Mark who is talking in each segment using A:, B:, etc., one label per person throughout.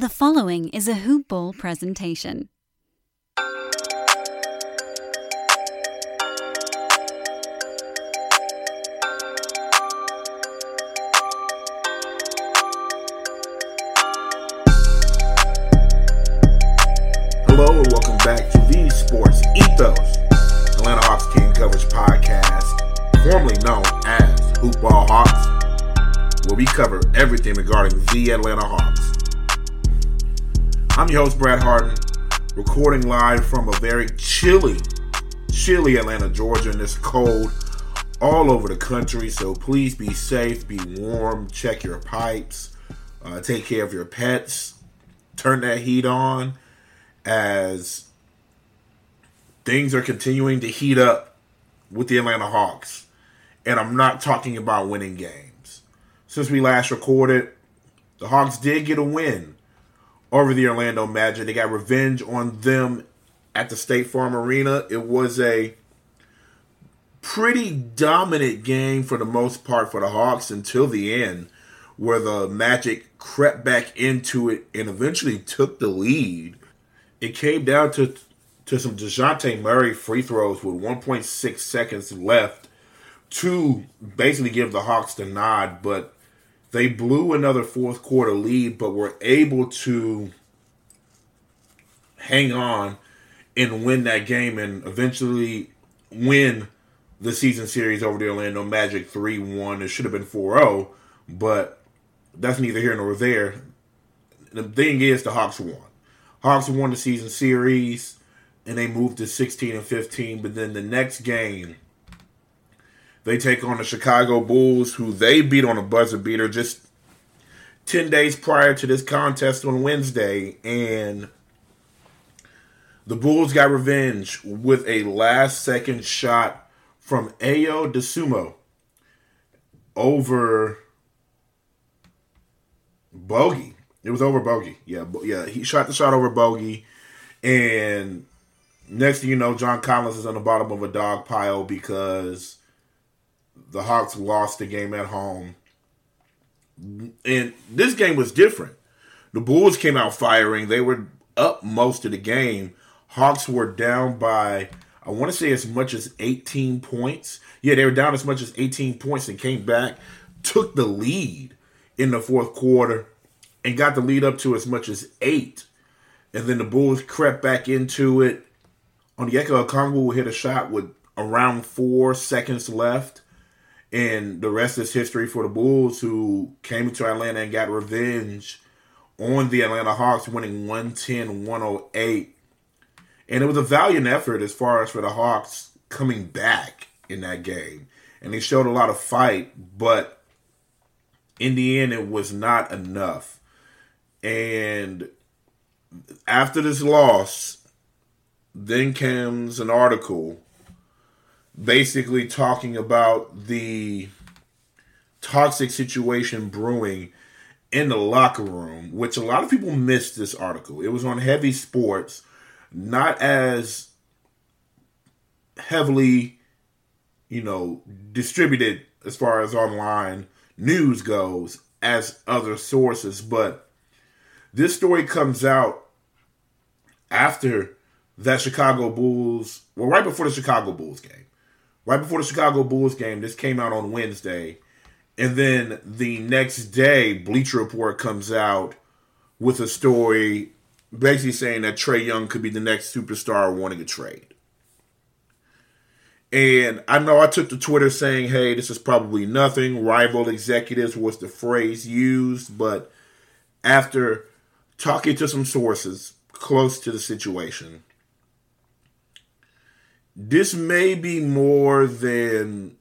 A: The following is a Hoop Ball presentation.
B: Hello and welcome back to the Sports Ethos Atlanta Hawks King Coverage Podcast, formerly known as Hoop Ball Hawks, where we cover everything regarding the Atlanta Hawks. I'm your host, Brad Harden, recording live from a very chilly, chilly Atlanta, Georgia, and it's cold all over the country. So please be safe, be warm, check your pipes, uh, take care of your pets, turn that heat on as things are continuing to heat up with the Atlanta Hawks. And I'm not talking about winning games. Since we last recorded, the Hawks did get a win over the Orlando Magic. They got revenge on them at the State Farm Arena. It was a pretty dominant game for the most part for the Hawks until the end, where the Magic crept back into it and eventually took the lead it came down to to some Dejounte Murray free throws with 1.6 seconds left to basically give the Hawks the nod, but they blew another fourth quarter lead, but were able to hang on and win that game and eventually win the season series over the Orlando Magic 3 1. It should have been 4 0, but that's neither here nor there. The thing is, the Hawks won. Hawks won the season series and they moved to 16 and 15. But then the next game, they take on the Chicago Bulls, who they beat on a buzzer beater just 10 days prior to this contest on Wednesday. And the Bulls got revenge with a last second shot from Ayo Dosunmu over Bogey. It was over Bogey. Yeah, yeah. He shot the shot over Bogey, and next thing you know, John Collins is on the bottom of a dog pile because the Hawks lost the game at home. And this game was different. The Bulls came out firing. They were up most of the game. Hawks were down by I want to say as much as 18 points. Yeah, they were down as much as 18 points and came back, took the lead in the fourth quarter and got the lead up to as much as eight. And then the Bulls crept back into it. Onyeka Okongwu hit a shot with around four seconds left. And the rest is history for the Bulls, who came to Atlanta and got revenge on the Atlanta Hawks, winning 110 108. And it was a valiant effort as far as for the Hawks coming back in that game. And they showed a lot of fight, but in the end, it was not enough. And after this loss, then comes an article basically talking about the toxic situation brewing in the locker room, which a lot of people missed this article. It was on heavy sports, not as heavily, you know, distributed as far as online news goes as other sources, but this story comes out after that Chicago Bulls, well, right before the Chicago Bulls game. Right before the Chicago Bulls game, this came out on Wednesday. And then the next day, Bleacher Report comes out with a story basically saying that Trae Young could be the next superstar wanting a trade. And I know I took to Twitter saying, hey, this is probably nothing. Rival executives was the phrase used. But after talking to some sources close to the situation, this may be more than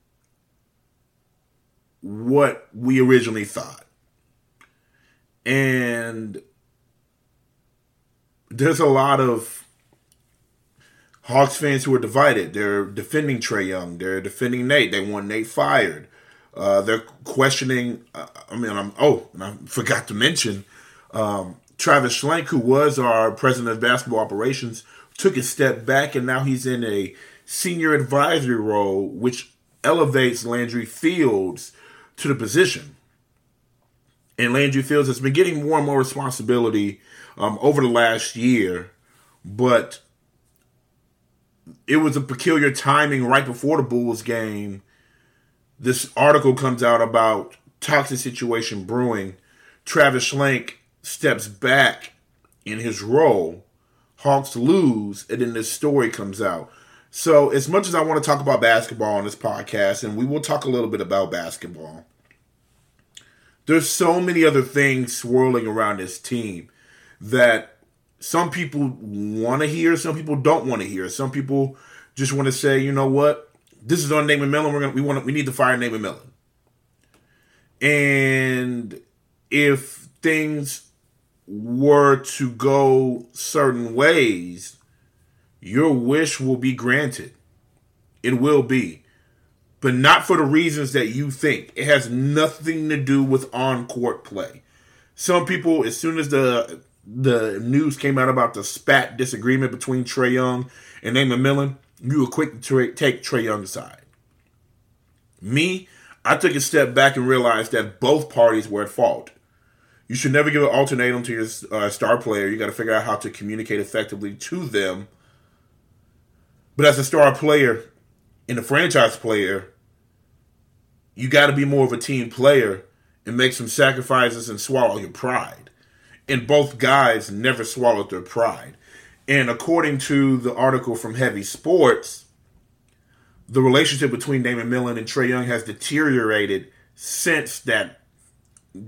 B: what we originally thought. And there's a lot of Hawks fans who are divided. They're defending Trae Young. They're defending Nate. They want Nate fired. Uh, they're questioning. Uh, I mean, I'm, oh, and I forgot to mention um, Travis Schlenk, who was our president of basketball operations, took a step back and now he's in a senior advisory role, which elevates Landry Fields to the position. and Landry Fields has been getting more and more responsibility um, over the last year, but it was a peculiar timing right before the Bulls game. This article comes out about toxic situation brewing. Travis Schlenk steps back in his role. Hawks lose, and then this story comes out. So, as much as I want to talk about basketball on this podcast, and we will talk a little bit about basketball, there's so many other things swirling around this team that some people want to hear, some people don't want to hear. Some people just want to say, you know what, this is on Nate McMillan. We're gonna we want we need to fire Nate McMillan. And if things were to go certain ways, your wish will be granted. It will be. But not for the reasons that you think. It has nothing to do with on court play. Some people, as soon as the the news came out about the spat disagreement between Trae Young and Nate Millen, you were quick to take Trae Young's side. Me, I took a step back and realized that both parties were at fault. You should never give an ultimatum to your uh, star player. You got to figure out how to communicate effectively to them. But as a star player and a franchise player, you got to be more of a team player and make some sacrifices and swallow your pride. And both guys never swallowed their pride. And according to the article from Heavy Sports, the relationship between Nate Millen and Trae Young has deteriorated since that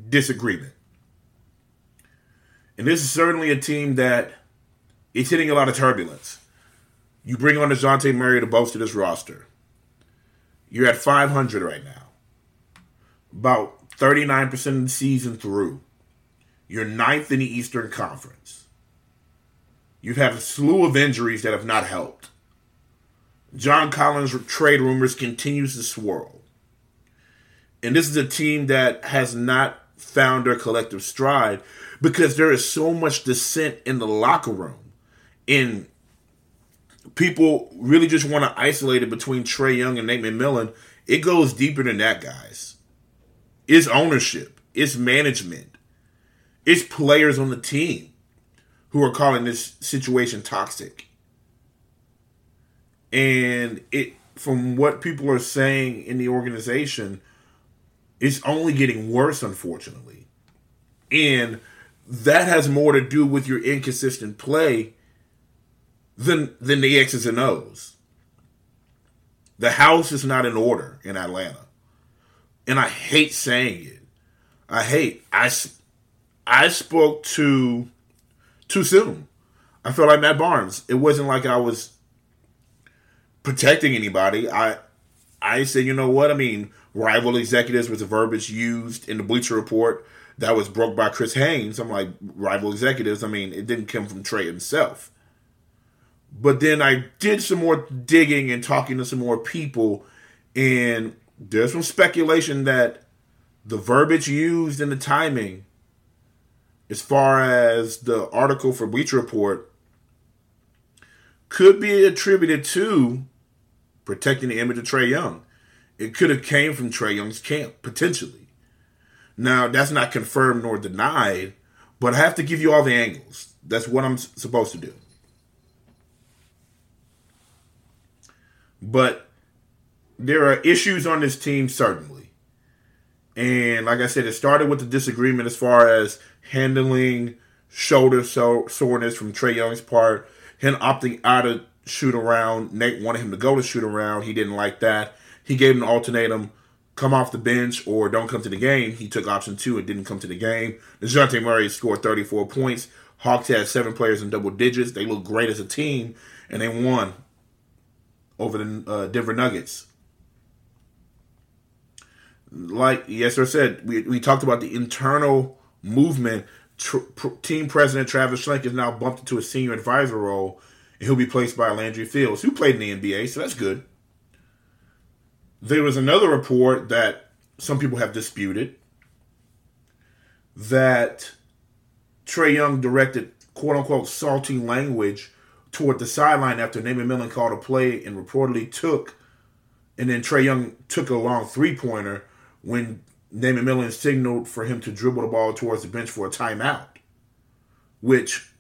B: disagreement. And this is certainly a team that is hitting a lot of turbulence. You bring on DeJounte Murray to bolster this roster. You're at 500 right now. About 39% of the season through. You're ninth in the Eastern Conference. You've had a slew of injuries that have not helped. John Collins trade rumors continues to swirl. And this is a team that has not found their collective stride because there is so much dissent in the locker room. And people really just want to isolate it between Trae Young and Nate McMillan. It goes deeper than that, guys. It's ownership, it's management, it's players on the team who are calling this situation toxic. And it from what people are saying in the organization, it's only getting worse, unfortunately. And that has more to do with your inconsistent play than than the X's and O's. The house is not in order in Atlanta. And I hate saying it. I hate I I spoke to too soon. I felt like Matt Barnes. It wasn't like I was protecting anybody. I I said, you know what? I mean, rival executives was the verbiage used in the Bleacher Report that was broke by Chris Haynes. I'm like, rival executives. I mean, it didn't come from Trae himself. But then I did some more digging and talking to some more people, and there's some speculation that the verbiage used and the timing as far as the article for Bleacher Report could be attributed to protecting the image of Trae Young. It could have came from Trae Young's camp, potentially. Now, that's not confirmed nor denied, but I have to give you all the angles. That's what I'm supposed to do. But there are issues on this team, certainly. And like I said, it started with the disagreement as far as handling shoulder so- soreness from Trae Young's part, him opting out of shoot around. Nate wanted him to go to shoot around. He didn't like that. He gave an ultimatum come off the bench or don't come to the game. He took option two and didn't come to the game. DeJounte Murray scored 34 points. Hawks had seven players in double digits. They looked great as a team, and they won over the uh, Denver Nuggets. Like Yesser said, we, we talked about the internal movement tr- pr- team president Travis Schlenk is now bumped into a senior advisor role, and he'll be placed by Landry Fields, who played in the NBA, so that's good. There was another report that some people have disputed that Trae Young directed quote unquote salty language toward the sideline after Nate Millen called a play and reportedly took, and then Trae Young took a long three pointer when Nate McMillan signaled for him to dribble the ball towards the bench for a timeout, which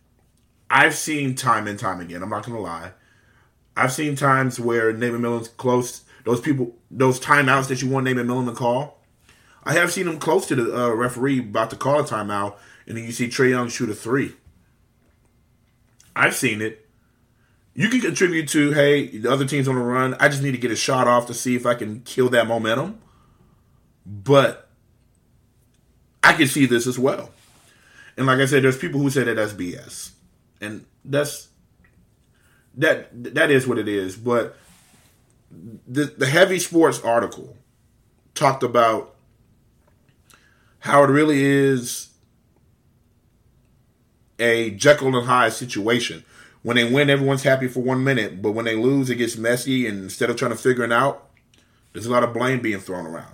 B: I've seen time and time again. I'm not going to lie. I've seen times where Nate McMillan's close. Those people, those timeouts that you want Nate McMillan to call, I have seen him close to the uh, referee about to call a timeout, and then you see Trae Young shoot a three. I've seen it. You can contribute to, hey, the other team's on the run. I just need to get a shot off to see if I can kill that momentum. But I can see this as well. And like I said, there's people who say that that's BS. And that's that that is what it is. But the the heavy sports article talked about how it really is a Jekyll and Hyde situation. When they win, everyone's happy for one minute, but when they lose, it gets messy. And instead of trying to figure it out, there's a lot of blame being thrown around.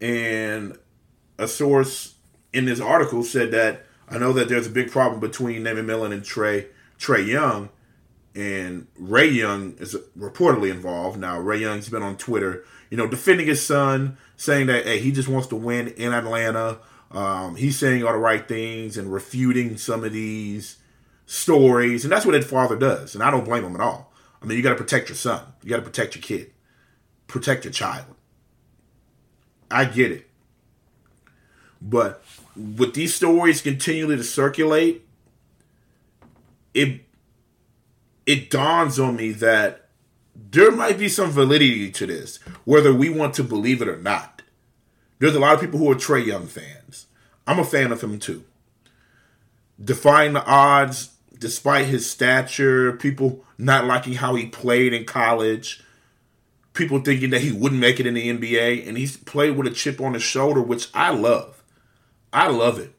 B: And a source in this article said that I know that there's a big problem between Nate McMillan and Trey Trae Young, and Ray Young is reportedly involved. Now Ray Young's been on Twitter, you know, defending his son, saying that hey, he just wants to win in Atlanta. Um, he's saying all the right things and refuting some of these stories, and that's what a father does. And I don't blame him at all. I mean, you got to protect your son, you got to protect your kid, protect your child. I get it, but with these stories continually to circulate, it it dawns on me that there might be some validity to this, whether we want to believe it or not. There's a lot of people who are Trae Young fans. I'm a fan of him too. Defying the odds, despite his stature, people not liking how he played in college, people thinking that he wouldn't make it in the NBA, and he's played with a chip on his shoulder, which I love. I love it.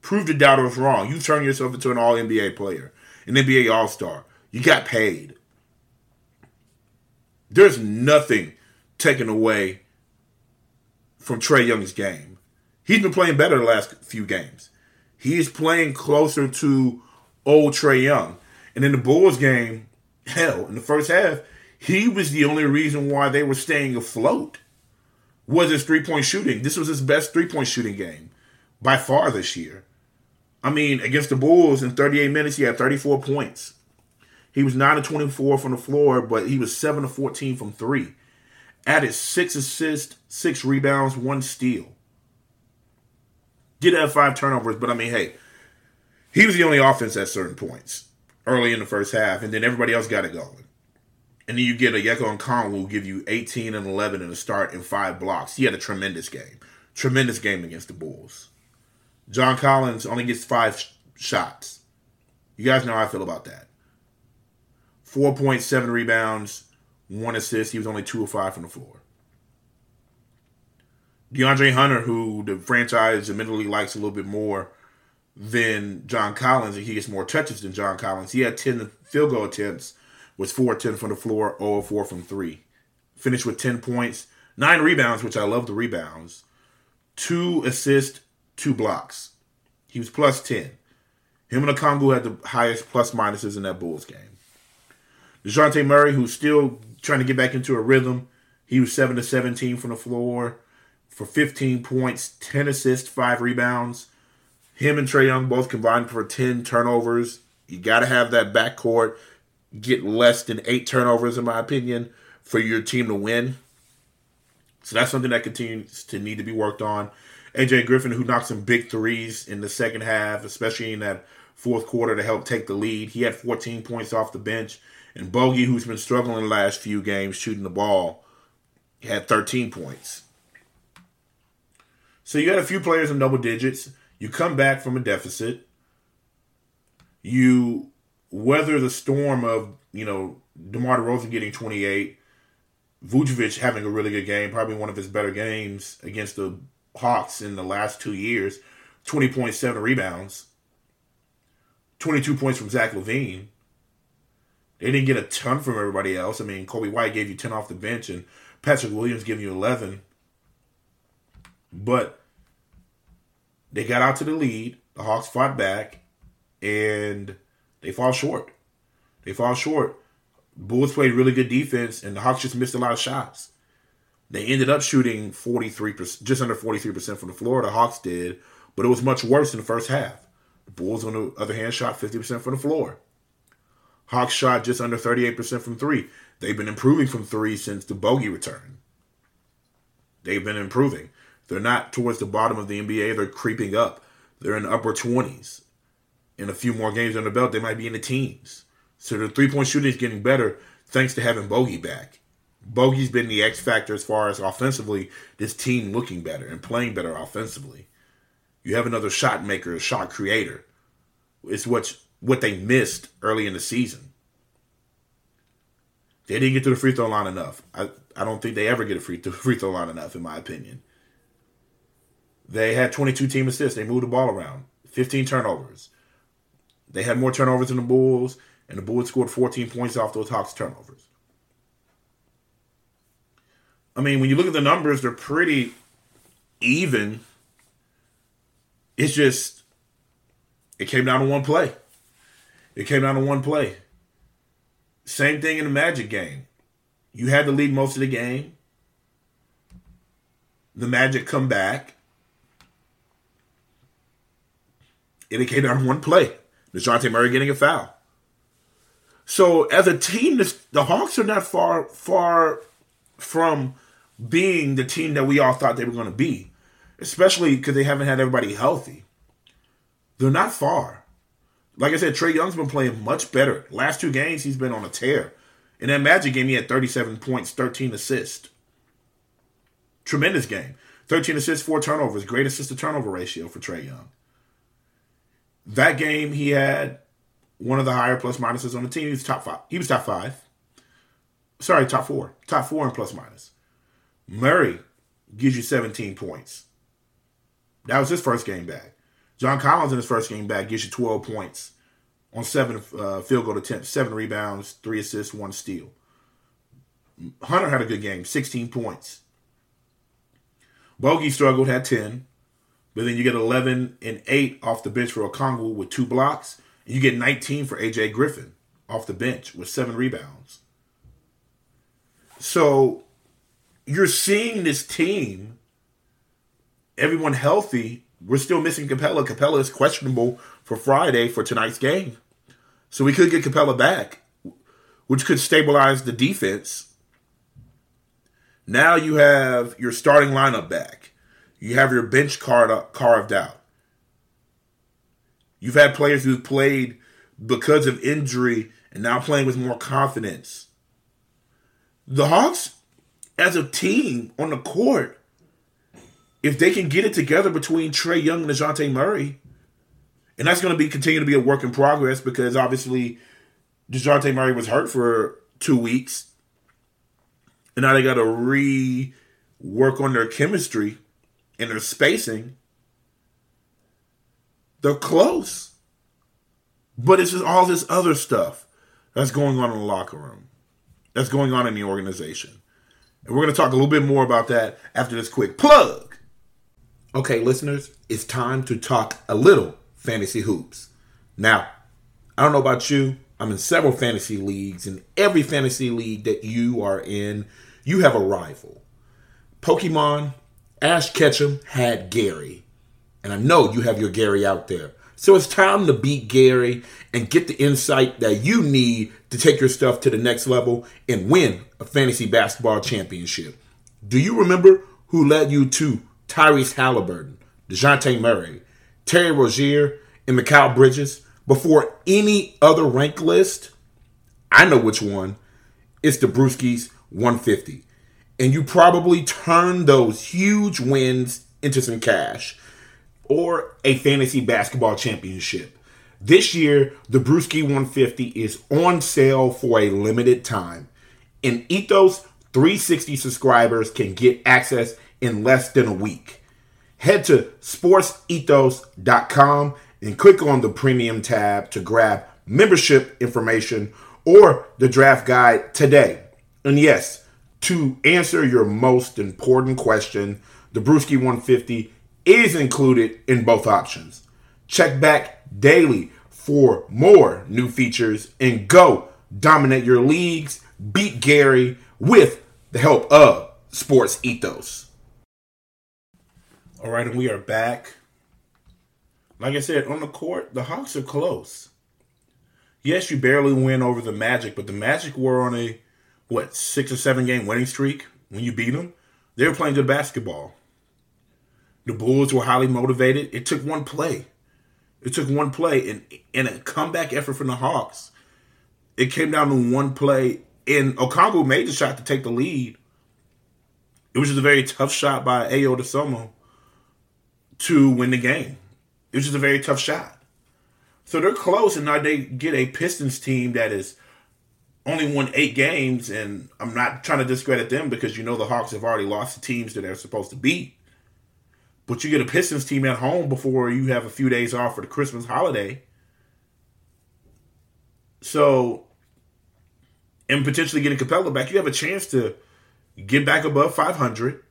B: Prove the doubters wrong. You turn yourself into an all NBA player, an NBA All Star. You got paid. There's nothing taken away from Trae Young's game. He's been playing better the last few games. He's playing closer to old Trae Young. And in the Bulls game, hell, in the first half, he was the only reason why they were staying afloat. Was his three point shooting. This was his best three point shooting game by far this year. I mean, against the Bulls in 38 minutes, he had 34 points. He was 9 of 24 from the floor, but he was 7 of 14 from three. Added six assists, six rebounds, one steal. Did have five turnovers, but I mean, hey, he was the only offense at certain points early in the first half, and then everybody else got it going. And then you get Onyeka Okongwu will give you 18 and 11 in the start and five blocks. He had a tremendous game. Tremendous game against the Bulls. John Collins only gets five sh- shots. You guys know how I feel about that. 4.7 rebounds, one assist. He was only two of five from the floor. DeAndre Hunter, who the franchise admittedly likes a little bit more than John Collins, and he gets more touches than John Collins. He had 10 field goal attempts, was 4 10 from the floor, 0 4 from three. Finished with 10 points, nine rebounds, which I love the rebounds, two assists, two blocks. He was plus 10. Him and Okongwu had the highest plus minuses in that Bulls game. DeJounte Murray, who's still trying to get back into a rhythm, he was 7 to 17 from the floor for 15 points, 10 assists, 5 rebounds. Him and Trae Young both combined for 10 turnovers. You got to have that backcourt get less than 8 turnovers, in my opinion, for your team to win. So that's something that continues to need to be worked on. AJ Griffin, who knocked some big threes in the second half, especially in that fourth quarter to help take the lead. He had 14 points off the bench. And Bogey, who's been struggling the last few games shooting the ball, had 13 points. So you had a few players in double digits. You come back from a deficit. You weather the storm of, you know, DeMar DeRozan getting 28, Vucevic having a really good game, probably one of his better games against the Hawks in the last two years, 20.7 rebounds, 22 points from Zach LaVine. They didn't get a ton from everybody else. I mean, Coby White gave you 10 off the bench, and Patrick Williams gave you 11. But they got out to the lead. The Hawks fought back, and they fall short. They fall short. Bulls played really good defense, and the Hawks just missed a lot of shots. They ended up shooting 43%, just under 43% from the floor. The Hawks did, but it was much worse in the first half. The Bulls, on the other hand, shot 50% from the floor. Hawks shot just under 38% from three. They've been improving from three since the bogey return. They've been improving. They're not towards the bottom of the NBA. They're creeping up. They're in the upper 20s. In a few more games on the belt, they might be in the teens. So the three point shooting is getting better thanks to having Bogey back. Bogey's been the X factor as far as offensively, this team looking better and playing better offensively. You have another shot maker, a shot creator. It's what what they missed early in the season. They didn't get to the free throw line enough. I, I don't think they ever get a free, free throw line enough, in my opinion. They had 22 team assists. They moved the ball around. 15 turnovers. They had more turnovers than the Bulls, and the Bulls scored 14 points off those Hawks turnovers. I mean, when you look at the numbers, they're pretty even. It's just, it came down to one play. It came down to one play. Same thing in the Magic game. You had the lead most of the game. The Magic come back. And it came down to one play. DeJounte Murray getting a foul. So as a team, the Hawks are not far far from being the team that we all thought they were going to be, especially because they haven't had everybody healthy. They're not far. Like I said, Trae Young's been playing much better. Last two games, he's been on a tear. In that Magic game, he had 37 points, 13 assists. Tremendous game. 13 assists, 4 turnovers. Great assist to turnover ratio for Trae Young. That game, he had one of the higher plus minuses on the team. He was top five. He was top five. Sorry, top four. Top four in plus minus. Murray gives you 17 points. That was his first game back. John Collins in his first game back gives you 12 points on seven uh, field goal attempts, seven rebounds, three assists, one steal. Hunter had a good game, 16 points. Bogey struggled, had 10. But then you get 11 and 8 off the bench for Okongwu with two blocks. And you get 19 for AJ Griffin off the bench with seven rebounds. So you're seeing this team, everyone healthy. We're still missing Capela. Capela is questionable for Friday for tonight's game. So we could get Capela back, which could stabilize the defense. Now you have your starting lineup back. You have your bench carved out. You've had players who've played because of injury and now playing with more confidence. The Hawks, as a team on the court, if they can get it together between Trae Young and DeJounte Murray, and that's going to be continue to be a work in progress because obviously Dejounte Murray was hurt for two weeks, and now they got to re work on their chemistry and their spacing. They're close, but it's just all this other stuff that's going on in the locker room, that's going on in the organization, and we're going to talk a little bit more about that after this quick plug. Okay, listeners, it's time to talk a little fantasy hoops. Now, I don't know about you, I'm in several fantasy leagues. and every fantasy league that you are in, you have a rival. Pokemon, Ash Ketchum had Gary. And I know you have your Gary out there. So it's time to beat Gary and get the insight that you need to take your stuff to the next level and win a fantasy basketball championship. Do you remember who led you to Tyrese Halliburton, DeJounte Murray, Terry Rozier, and Mikal Bridges before any other rank list, I know which one. It's the Brewskis 150. And you probably turn those huge wins into some cash or a fantasy basketball championship. This year, the Brewski 150 is on sale for a limited time. And Ethos 360 subscribers can get access in less than a week head to sportsethos.com and click on the premium tab to grab membership information or the draft guide today. And yes, to answer your most important question, the Brewski 150 is included in both options. Check back daily for more new features and go dominate your leagues, beat Gary with the help of sports ethos. All right, and we are back. Like I said, on the court, the Hawks are close. Yes, you barely win over the Magic, but the Magic were on a what six or seven game winning streak when you beat them. They were playing good basketball. The Bulls were highly motivated. It took one play. It took one play and and a comeback effort from the Hawks. It came down to one play, and Okongwu made the shot to take the lead. It was just a very tough shot by Ayo Dosunmu to win the game. It was just a very tough shot. So they're close, and now they get a Pistons team that is only won eight games, and I'm not trying to discredit them because you know the Hawks have already lost the teams that they're supposed to beat. But you get a Pistons team at home before you have a few days off for the Christmas holiday. So, and potentially getting Capela back, you have a chance to get back above 500.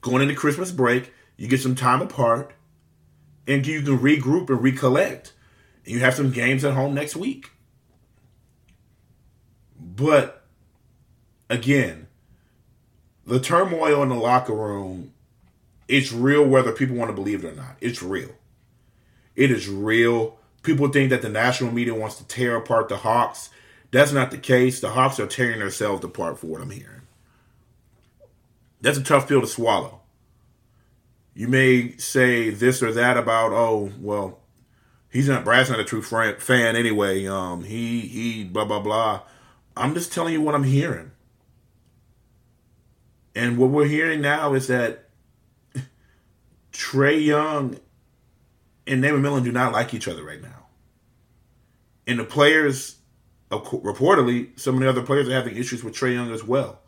B: Going into Christmas break, you get some time apart, and you can regroup and recollect. And you have some games at home next week. But again, the turmoil in the locker room it's real whether people want to believe it or not. It's real. It is real. People think that the national media wants to tear apart the Hawks. That's not the case. The Hawks are tearing themselves apart for what I'm hearing. That's a tough pill to swallow. You may say this or that about, oh, well, he's not Brad's not a true fan anyway. Um, he he blah blah blah. I'm just telling you what I'm hearing. And what we're hearing now is that Trae Young and Damian Millen do not like each other right now. And the players, reportedly, some of the other players are having issues with Trae Young as well.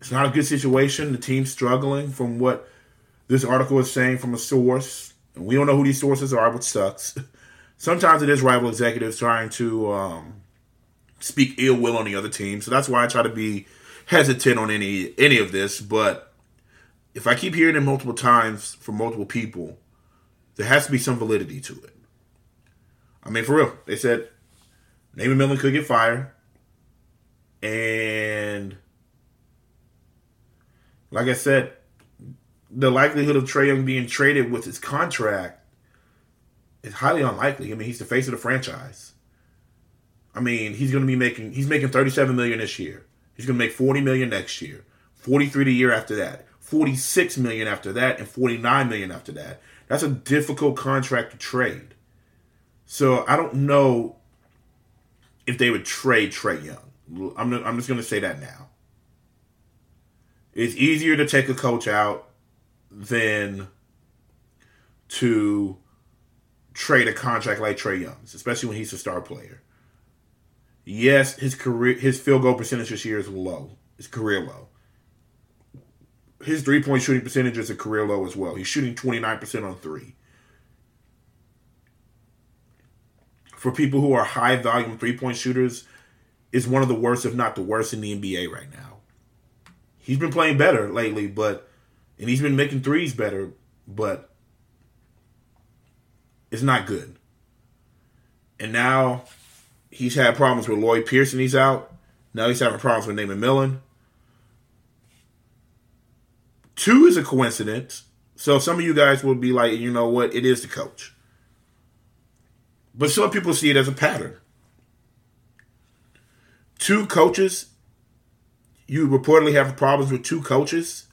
B: It's not a good situation. The team's struggling from what this article is saying from a source. And we don't know who these sources are, which sucks. Sometimes it is rival executives trying to um, speak ill will on the other team. So that's why I try to be hesitant on any any of this. But if I keep hearing it multiple times from multiple people, there has to be some validity to it. I mean, for real, they said Nate McMillan could get fired, and like I said, the likelihood of Trae Young being traded with his contract is highly unlikely. I mean, he's the face of the franchise. I mean, he's going to be making he's making 37 million this year. He's going to make 40 million next year, 43 the year after that. 46 million after that and 49 million after that. That's a difficult contract to trade. So I don't know if they would trade Trae Young. I'm, I'm just going to say that now. It's easier to take a coach out than to trade a contract like Trae Young's, especially when he's a star player. Yes, his career his field goal percentage this year is low. It's career low his three point shooting percentage is a career low as well. He's shooting 29% on three. For people who are high volume three point shooters, is one of the worst, if not the worst, in the NBA right now. He's been playing better lately, but and he's been making threes better, but it's not good. And now he's had problems with Lloyd Pierce. He's out. Now he's having problems with Nate McMillan. Two is a coincidence. So some of you guys will be like, you know what, it is the coach. But some people see it as a pattern. Two coaches, you reportedly have problems with two coaches.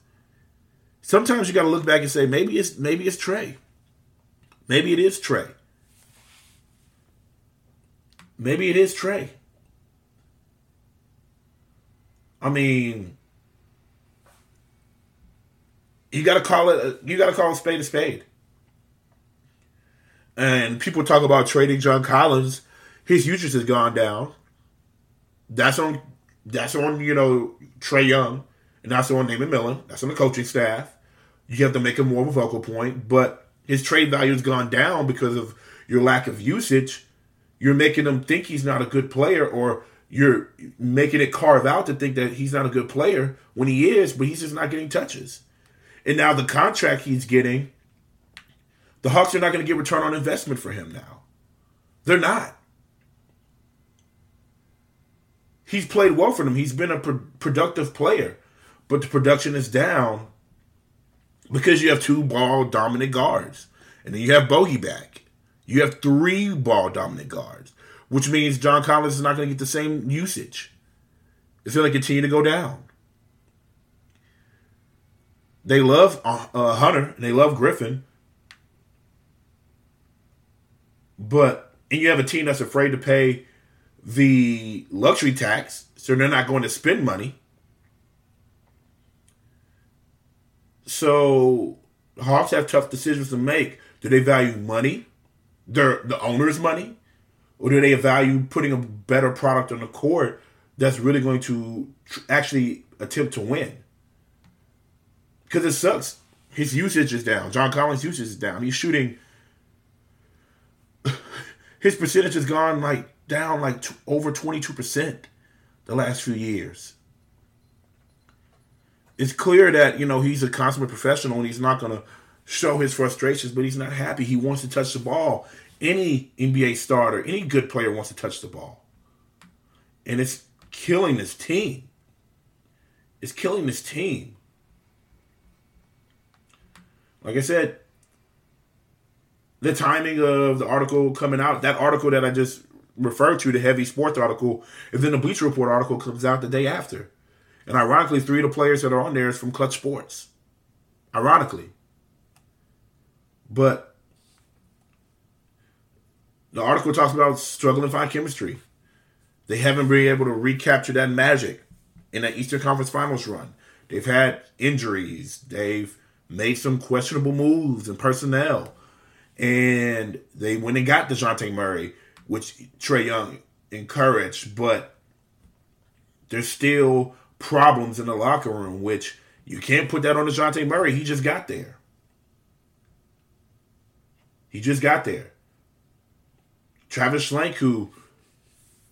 B: Sometimes you got to look back and say maybe it's maybe it's Trae. Maybe it is Trae. Maybe it is Trae. I mean, you got to call it. You got to call a spade a spade. And people talk about trading John Collins. His usage has gone down. That's on. That's on you know Trae Young, and that's on Nate McMillan. That's on the coaching staff. You have to make him more of a vocal point, but his trade value has gone down because of your lack of usage. You're making him think he's not a good player, or you're making it carve out to think that he's not a good player when he is, but he's just not getting touches. And now the contract he's getting, the Hawks are not going to get return on investment for him now. They're not. He's played well for them. He's been a pro- productive player. but the production is down because you have two ball dominant guards. And then you have Bogey back. You have three ball dominant guards, which means John Collins is not going to get the same usage. It's going to continue to go down. They love uh, uh, Hunter and they love Griffin, but and you have a team that's afraid to pay the luxury tax, so they're not going to spend money. So Hawks have tough decisions to make. Do they value money, their the owner's money, or do they value putting a better product on the court that's really going to tr- actually attempt to win? Because it sucks. His usage is down. John Collins' usage is down. He's shooting. His percentage has gone like down like t- over twenty two percent the last few years it's clear that you know he's a consummate professional and he's not going to show his frustrations, but he's not happy. He wants to touch the ball. Any NBA starter, any good player wants to touch the ball, and it's killing this team. It's killing this team. Like I said, the timing of the article coming out, that article that I just referred to, the heavy sports article, and then the Bleacher Report article comes out the day after. And ironically, three of the players that are on there is from Clutch Sports. Ironically. But the article talks about struggling to find chemistry. They haven't been able to recapture that magic in that Eastern Conference Finals run. They've had injuries. They've made some questionable moves in personnel. And they went and got DeJounte Murray, which Trae Young encouraged, but there's still problems in the locker room, which you can't put that on DeJounte Murray. He just got there. He just got there. Travis Schlenk, who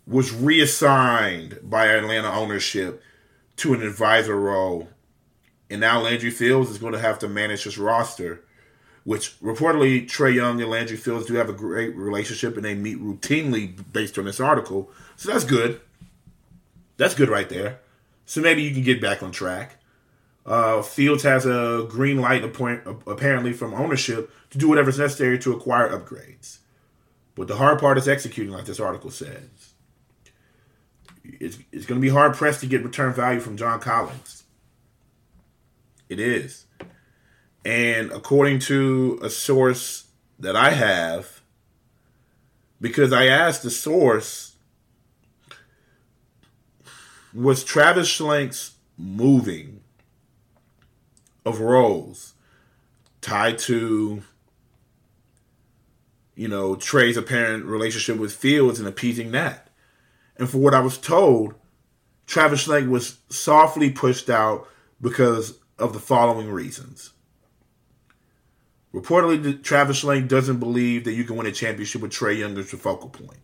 B: was reassigned by Atlanta ownership to an advisor role, and now Landry Fields is going to have to manage his roster, which reportedly Trae Young and Landry Fields do have a great relationship and they meet routinely based on this article. So that's good. That's good right there. So maybe you can get back on track. Uh, Fields has a green light apparently from ownership to do whatever's necessary to acquire upgrades. But the hard part is executing, like this article says. It's, it's going to be hard pressed to get return value from John Collins. It is. And according to a source that I have, because I asked the source was Travis Schlenk's moving of roles tied to you know Trae's apparent relationship with Fields and appeasing that. And for what I was told, Travis Schlenk was softly pushed out because of the following reasons. Reportedly, Travis Schlenk doesn't believe that you can win a championship with Trae Young as your focal point.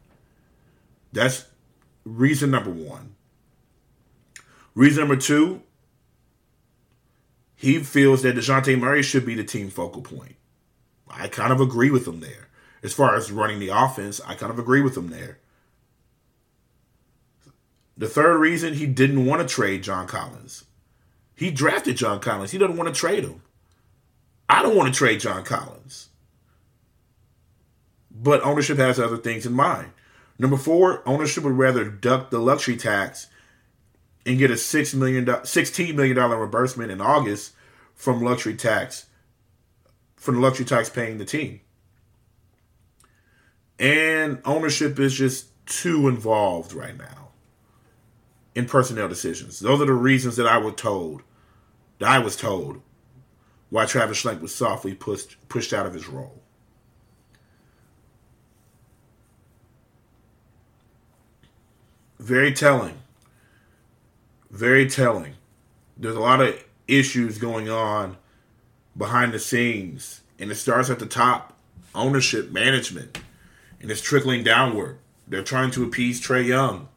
B: That's reason number one. Reason number two, he feels that DeJounte Murray should be the team focal point. I kind of agree with him there. As far as running the offense, I kind of agree with him there. The third reason he didn't want to trade John Collins. He drafted John Collins. He doesn't want to trade him. I don't want to trade John Collins. But ownership has other things in mind. Number four, ownership would rather duck the luxury tax and get a six million sixteen million dollar reimbursement in August from luxury tax from the luxury tax paying the team. And ownership is just too involved right now in personnel decisions. Those are the reasons that I was told, that I was told, why Travis Schlenk was softly pushed pushed out of his role. Very telling very telling. There's a lot of issues going on behind the scenes, and it starts at the top ownership, management, and it's trickling downward. They're trying to appease Trae Young.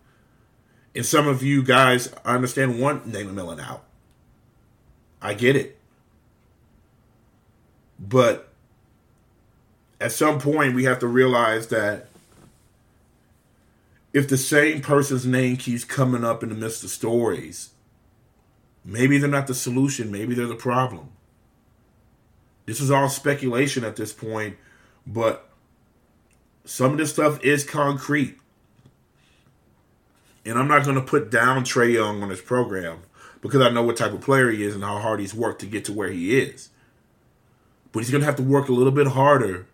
B: And some of you guys, I understand, want Nate McMillan out. I get it. But at some point, we have to realize that if the same person's name keeps coming up in the midst of stories, Maybe they're not the solution. Maybe they're the problem. This is all speculation at this point, but some of this stuff is concrete. And I'm not going to put down Trae Young on this program because I know what type of player he is and how hard he's worked to get to where he is. But he's going to have to work a little bit harder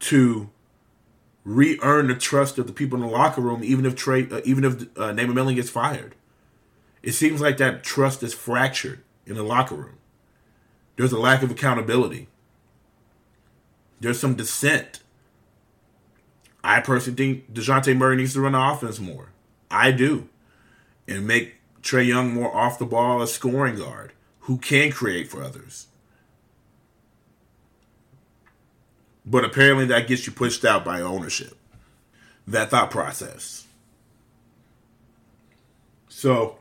B: to re-earn the trust of the people in the locker room, even if Trae, uh, even if uh, Nate McMillan gets fired. It seems like that trust is fractured in the locker room. There's a lack of accountability. There's some dissent. I personally think Dejounte Murray needs to run the offense more. I do. And make Trae Young more off the ball a scoring guard who can create for others. But apparently that gets you pushed out by ownership. That thought process. So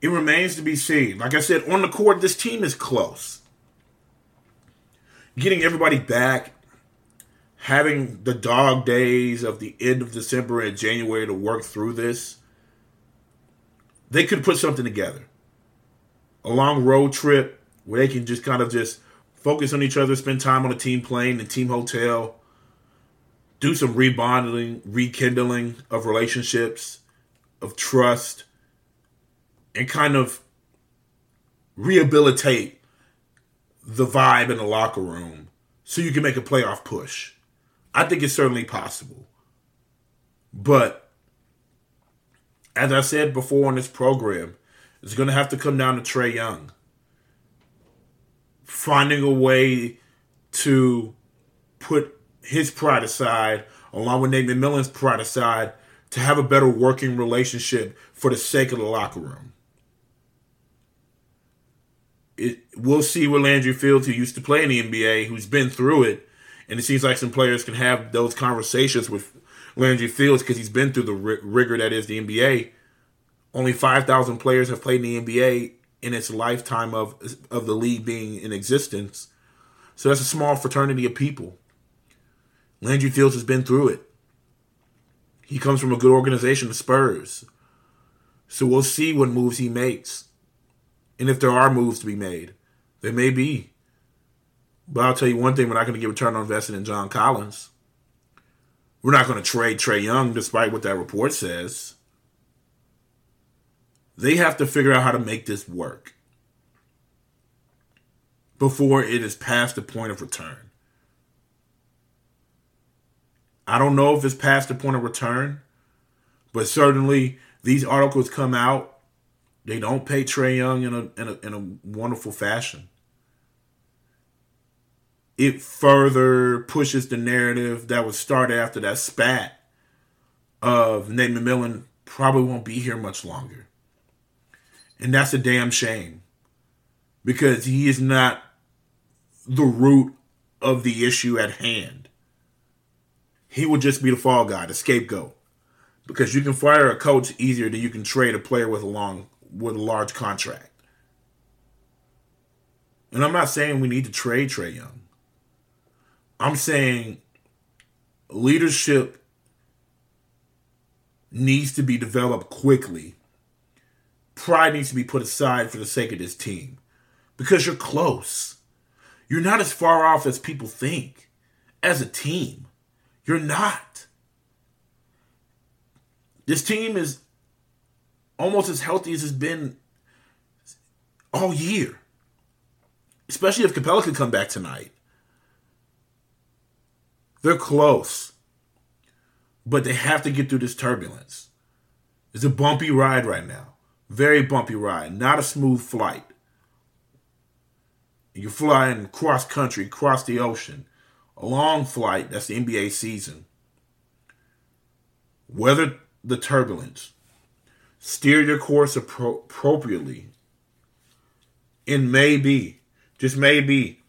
B: it remains to be seen. Like I said, on the court, this team is close. Getting everybody back, having the dog days of the end of December and January to work through this, they could put something together. A long road trip where they can just kind of just focus on each other, spend time on a team plane, the team hotel, do some rebonding, rekindling of relationships, of trust, and kind of rehabilitate the vibe in the locker room so you can make a playoff push. I think it's certainly possible. But as I said before on this program, it's going to have to come down to Trae Young finding a way to put his pride aside, along with Nate McMillan's pride aside, to have a better working relationship for the sake of the locker room. It, we'll see with Landry Fields, who used to play in the NBA, who's been through it, and it seems like some players can have those conversations with Landry Fields because he's been through the rigor that is the NBA. Only 5,000 players have played in the NBA in its lifetime of of the league being in existence. So that's a small fraternity of people. Landry Fields has been through it. He comes from a good organization, the Spurs. So we'll see what moves he makes. And if there are moves to be made, there may be. But I'll tell you one thing, we're not going to get return on investment in John Collins. We're not going to trade Trae Young, despite what that report says. They have to figure out how to make this work before it is past the point of return. I don't know if it's past the point of return, but certainly these articles come out. They don't pay Trae Young in a, in a, in a wonderful fashion. It further pushes the narrative that was started after that spat of Nate McMillan probably won't be here much longer. And that's a damn shame because he is not the root of the issue at hand. He will just be the fall guy, the scapegoat. Because you can fire a coach easier than you can trade a player with a long with a large contract. And I'm not saying we need to trade Trae Young. I'm saying leadership needs to be developed quickly pride needs to be put aside for the sake of this team because you're close. You're not as far off as people think as a team. You're not. This team is almost as healthy as it's been all year. Especially if Capela could come back tonight. They're close. But they have to get through this turbulence. It's a bumpy ride right now. Very bumpy ride, not a smooth flight. You're flying cross country, across the ocean. A long flight, that's the NBA season. Weather the turbulence. Steer your course appro- appropriately. And maybe, just maybe,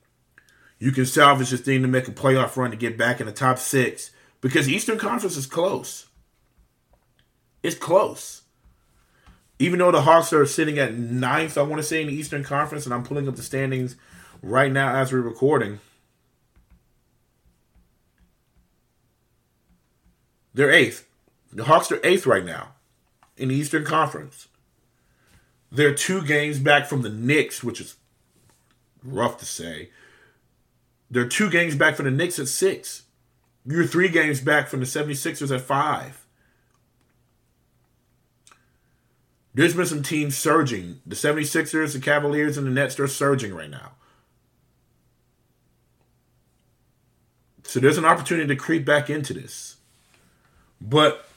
B: you can salvage this thing to make a playoff run to get back in the top six because the Eastern Conference is close. It's close even though the Hawks are sitting at ninth, I want to say in the Eastern Conference, and I'm pulling up the standings right now as we're recording. They're eighth. The Hawks are eighth right now in the Eastern Conference. They're two games back from the Knicks, which is rough to say. They're two games back from the Knicks at six. You're three games back from the 76ers at five. There's been some teams surging. The 76ers, the Cavaliers, and the Nets, they're surging right now. So there's an opportunity to creep back into this. But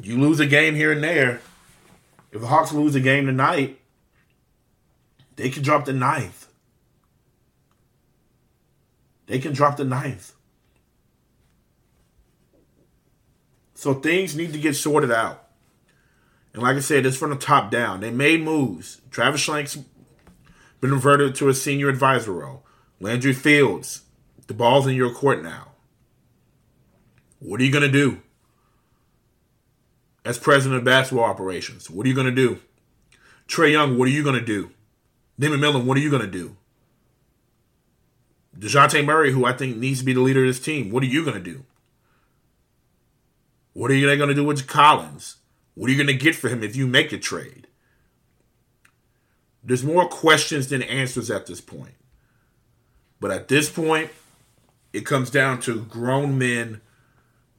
B: you lose a game here and there. If the Hawks lose a game tonight, they can drop the ninth. They can drop the ninth. So things need to get sorted out. And like I said, it's from the top down. They made moves. Travis Schlenk's been reverted to a senior advisor role. Landry Fields, the ball's in your court now. What are you going to do? As president of basketball operations, what are you going to do? Trae Young, what are you going to do? Damian Lillard, what are you going to do? Dejounte Murray, who I think needs to be the leader of this team, what are you going to do? What are you going to do with Collins? What are you going to get for him if you make a trade? There's more questions than answers at this point. But at this point, it comes down to grown men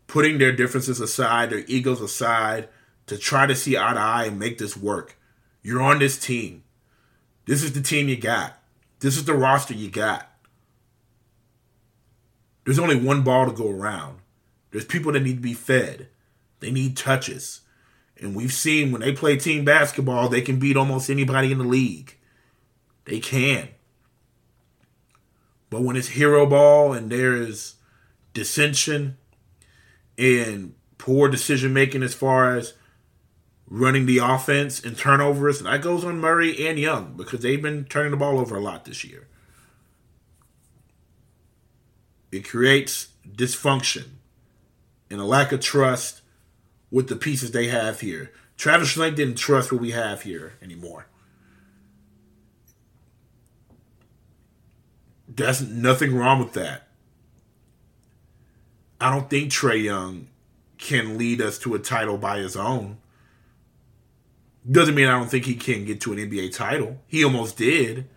B: putting their differences aside, their egos aside, to try to see eye to eye and make this work. You're on this team. This is the team you got. This is the roster you got. There's only one ball to go around. There's people that need to be fed. They need touches. And we've seen when they play team basketball, they can beat almost anybody in the league. They can. But when it's hero ball and there is dissension and poor decision making as far as running the offense and turnovers, and that goes on Murray and Young because they've been turning the ball over a lot this year. It creates dysfunction and a lack of trust with the pieces they have here. Travis Schlenk didn't trust what we have here anymore. There's nothing wrong with that. I don't think Trae Young can lead us to a title by his own. Doesn't mean I don't think he can get to an NBA title. He almost did.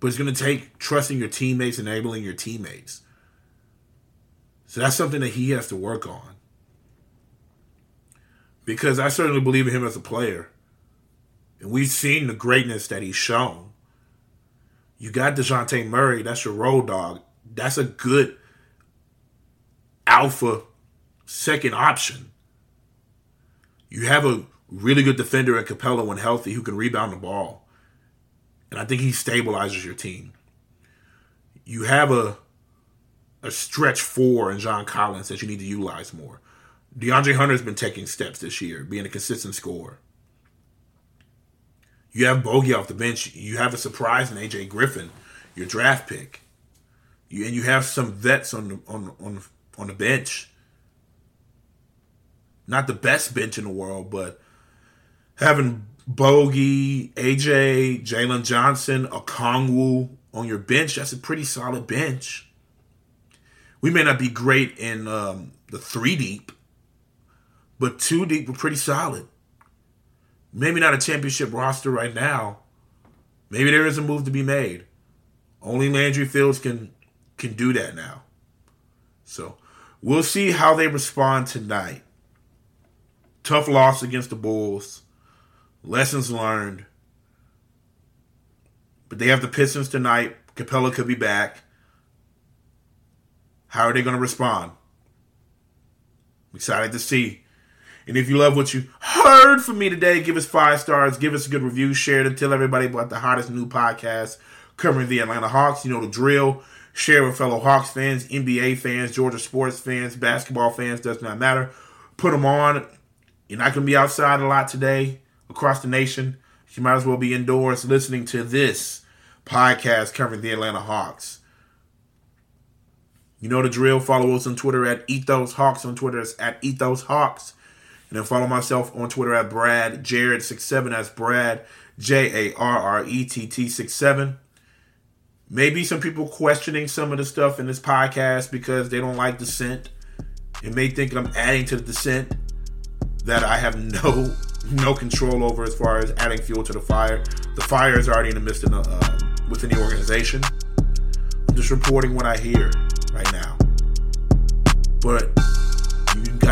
B: But it's going to take trusting your teammates, enabling your teammates. So that's something that he has to work on. Because I certainly believe in him as a player. And we've seen the greatness that he's shown. You got Dejounte Murray, that's your road dog. That's a good alpha second option. You have a really good defender at Capela when healthy who can rebound the ball. And I think he stabilizes your team. You have a a stretch four in John Collins that you need to utilize more. DeAndre Hunter's been taking steps this year, being a consistent scorer. You have Bogey off the bench. You have a surprise in AJ Griffin, your draft pick. You, and you have some vets on the on on on the bench. Not the best bench in the world, but having Bogey, AJ, Jalen Johnson, Okongwu on your bench, that's a pretty solid bench. We may not be great in um, the three deep, but two deep we're pretty solid. Maybe not a championship roster right now. Maybe there is a move to be made. Only Landry Fields can can do that now. So we'll see how they respond tonight. Tough loss against the Bulls. Lessons learned. But they have the Pistons tonight. Capela could be back. How are they going to respond? I'm excited to see. And if you love what you heard from me today, give us five stars, give us a good review, share it, and tell everybody about the hottest new podcast covering the Atlanta Hawks. You know the drill. Share with fellow Hawks fans, NBA fans, Georgia sports fans, basketball fans, does not matter. Put them on. You're not going to be outside a lot today across the nation. You might as well be indoors listening to this podcast covering the Atlanta Hawks. You know the drill. Follow us on Twitter at Ethos Hawks. On Twitter it's at Ethos Hawks. And then follow myself on Twitter at Brad Jarrett67. That's Brad J A R R E T T 67. Maybe some people questioning some of the stuff in this podcast because they don't like dissent. It may think I'm adding to the dissent that I have no no control over as far as adding fuel to the fire. The fire is already in the midst of the, uh, within the organization. I'm just reporting what I hear right now. But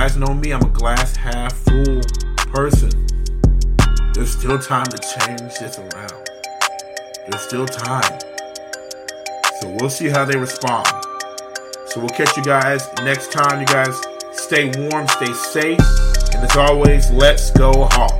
B: guys know me, I'm a glass half full person. There's still time to change this around. There's still time. So we'll see how they respond. So we'll catch you guys next time. You guys stay warm, stay safe, and as always, let's go Hawks.